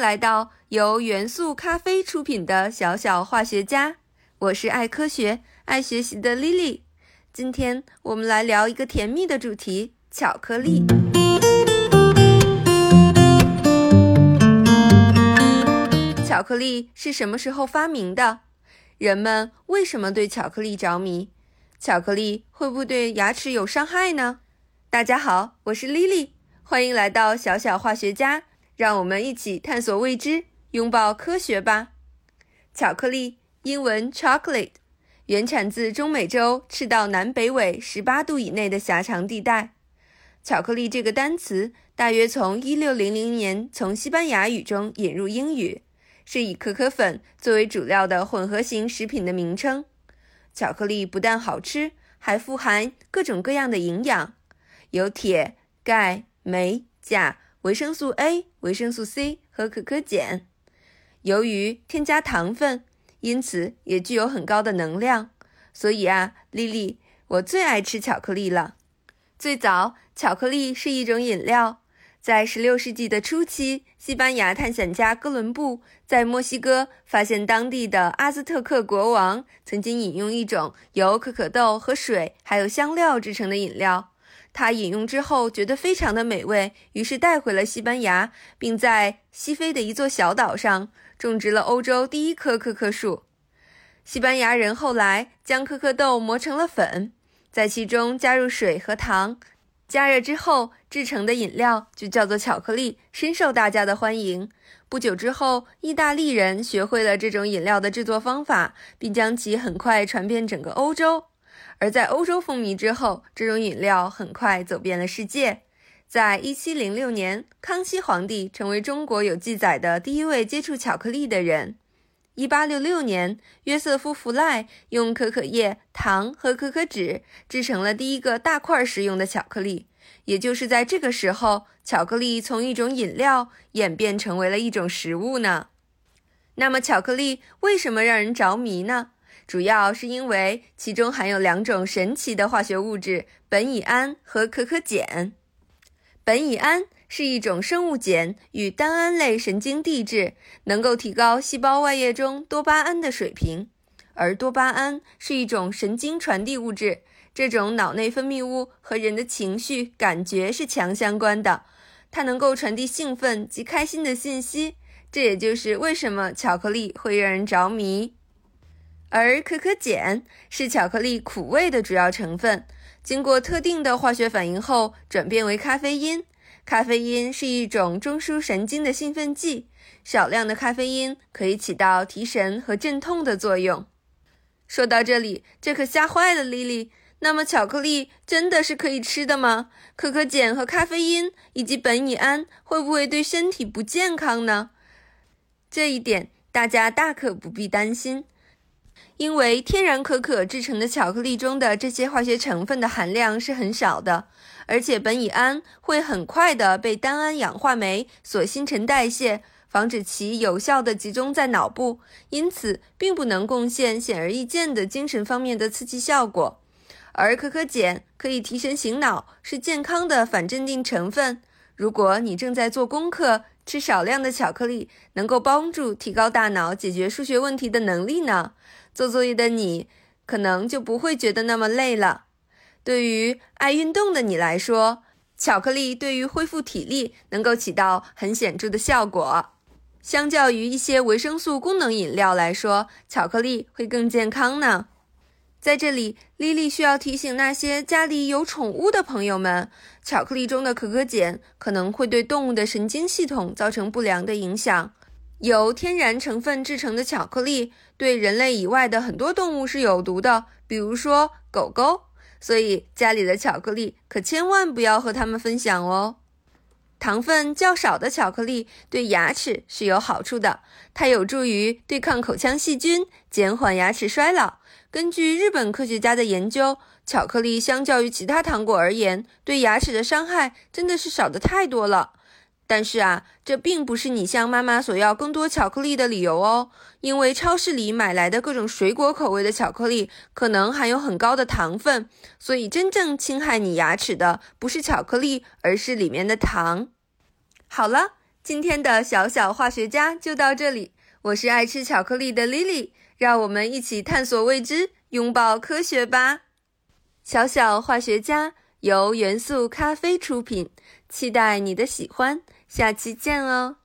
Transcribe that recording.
来到由元素咖啡出品的小小化学家。我是爱科学、爱学习的 Lily。今天我们来聊一个甜蜜的主题——巧克力。巧克力是什么时候发明的？人们为什么对巧克力着迷？巧克力会不会对牙齿有伤害呢？大家好，我是 Lily，欢迎来到小小化学家。让我们一起探索未知，拥抱科学吧。巧克力，英文 chocolate，原产自中美洲赤道南北纬十八度以内的狭长地带。巧克力这个单词大约从一六零零年从西班牙语中引入英语，是以可可粉作为主料的混合型食品的名称。巧克力不但好吃，还富含各种各样的营养，有铁、钙、镁、钾。维生素 A、维生素 C 和可可碱，由于添加糖分，因此也具有很高的能量。所以啊，丽丽，我最爱吃巧克力了。最早，巧克力是一种饮料。在16世纪的初期，西班牙探险家哥伦布在墨西哥发现当地的阿兹特克国王曾经饮用一种由可可豆和水还有香料制成的饮料。他饮用之后觉得非常的美味，于是带回了西班牙，并在西非的一座小岛上种植了欧洲第一棵可可树。西班牙人后来将可可豆磨成了粉，在其中加入水和糖，加热之后制成的饮料就叫做巧克力，深受大家的欢迎。不久之后，意大利人学会了这种饮料的制作方法，并将其很快传遍整个欧洲。而在欧洲风靡之后，这种饮料很快走遍了世界。在一七零六年，康熙皇帝成为中国有记载的第一位接触巧克力的人。一八六六年，约瑟夫·弗赖用可可叶、糖和可可脂制成了第一个大块食用的巧克力。也就是在这个时候，巧克力从一种饮料演变成为了一种食物呢。那么，巧克力为什么让人着迷呢？主要是因为其中含有两种神奇的化学物质——苯乙胺和可可碱。苯乙胺是一种生物碱与单胺类神经递质，能够提高细胞外液中多巴胺的水平。而多巴胺是一种神经传递物质，这种脑内分泌物和人的情绪感觉是强相关的，它能够传递兴奋及开心的信息。这也就是为什么巧克力会让人着迷。而可可碱是巧克力苦味的主要成分，经过特定的化学反应后转变为咖啡因。咖啡因是一种中枢神经的兴奋剂，少量的咖啡因可以起到提神和镇痛的作用。说到这里，这可吓坏了莉莉。那么，巧克力真的是可以吃的吗？可可碱和咖啡因以及苯乙胺会不会对身体不健康呢？这一点大家大可不必担心。因为天然可可制成的巧克力中的这些化学成分的含量是很少的，而且苯乙胺会很快的被单胺氧化酶所新陈代谢，防止其有效的集中在脑部，因此并不能贡献显而易见的精神方面的刺激效果。而可可碱可以提神醒脑，是健康的反镇定成分。如果你正在做功课，吃少量的巧克力能够帮助提高大脑解决数学问题的能力呢。做作业的你可能就不会觉得那么累了。对于爱运动的你来说，巧克力对于恢复体力能够起到很显著的效果。相较于一些维生素功能饮料来说，巧克力会更健康呢。在这里，莉莉需要提醒那些家里有宠物的朋友们，巧克力中的可可碱可能会对动物的神经系统造成不良的影响。由天然成分制成的巧克力对人类以外的很多动物是有毒的，比如说狗狗。所以家里的巧克力可千万不要和它们分享哦。糖分较少的巧克力对牙齿是有好处的，它有助于对抗口腔细菌，减缓牙齿衰老。根据日本科学家的研究，巧克力相较于其他糖果而言，对牙齿的伤害真的是少的太多了。但是啊，这并不是你向妈妈索要更多巧克力的理由哦。因为超市里买来的各种水果口味的巧克力可能含有很高的糖分，所以真正侵害你牙齿的不是巧克力，而是里面的糖。好了。今天的小小化学家就到这里。我是爱吃巧克力的 Lily，让我们一起探索未知，拥抱科学吧。小小化学家由元素咖啡出品，期待你的喜欢，下期见哦。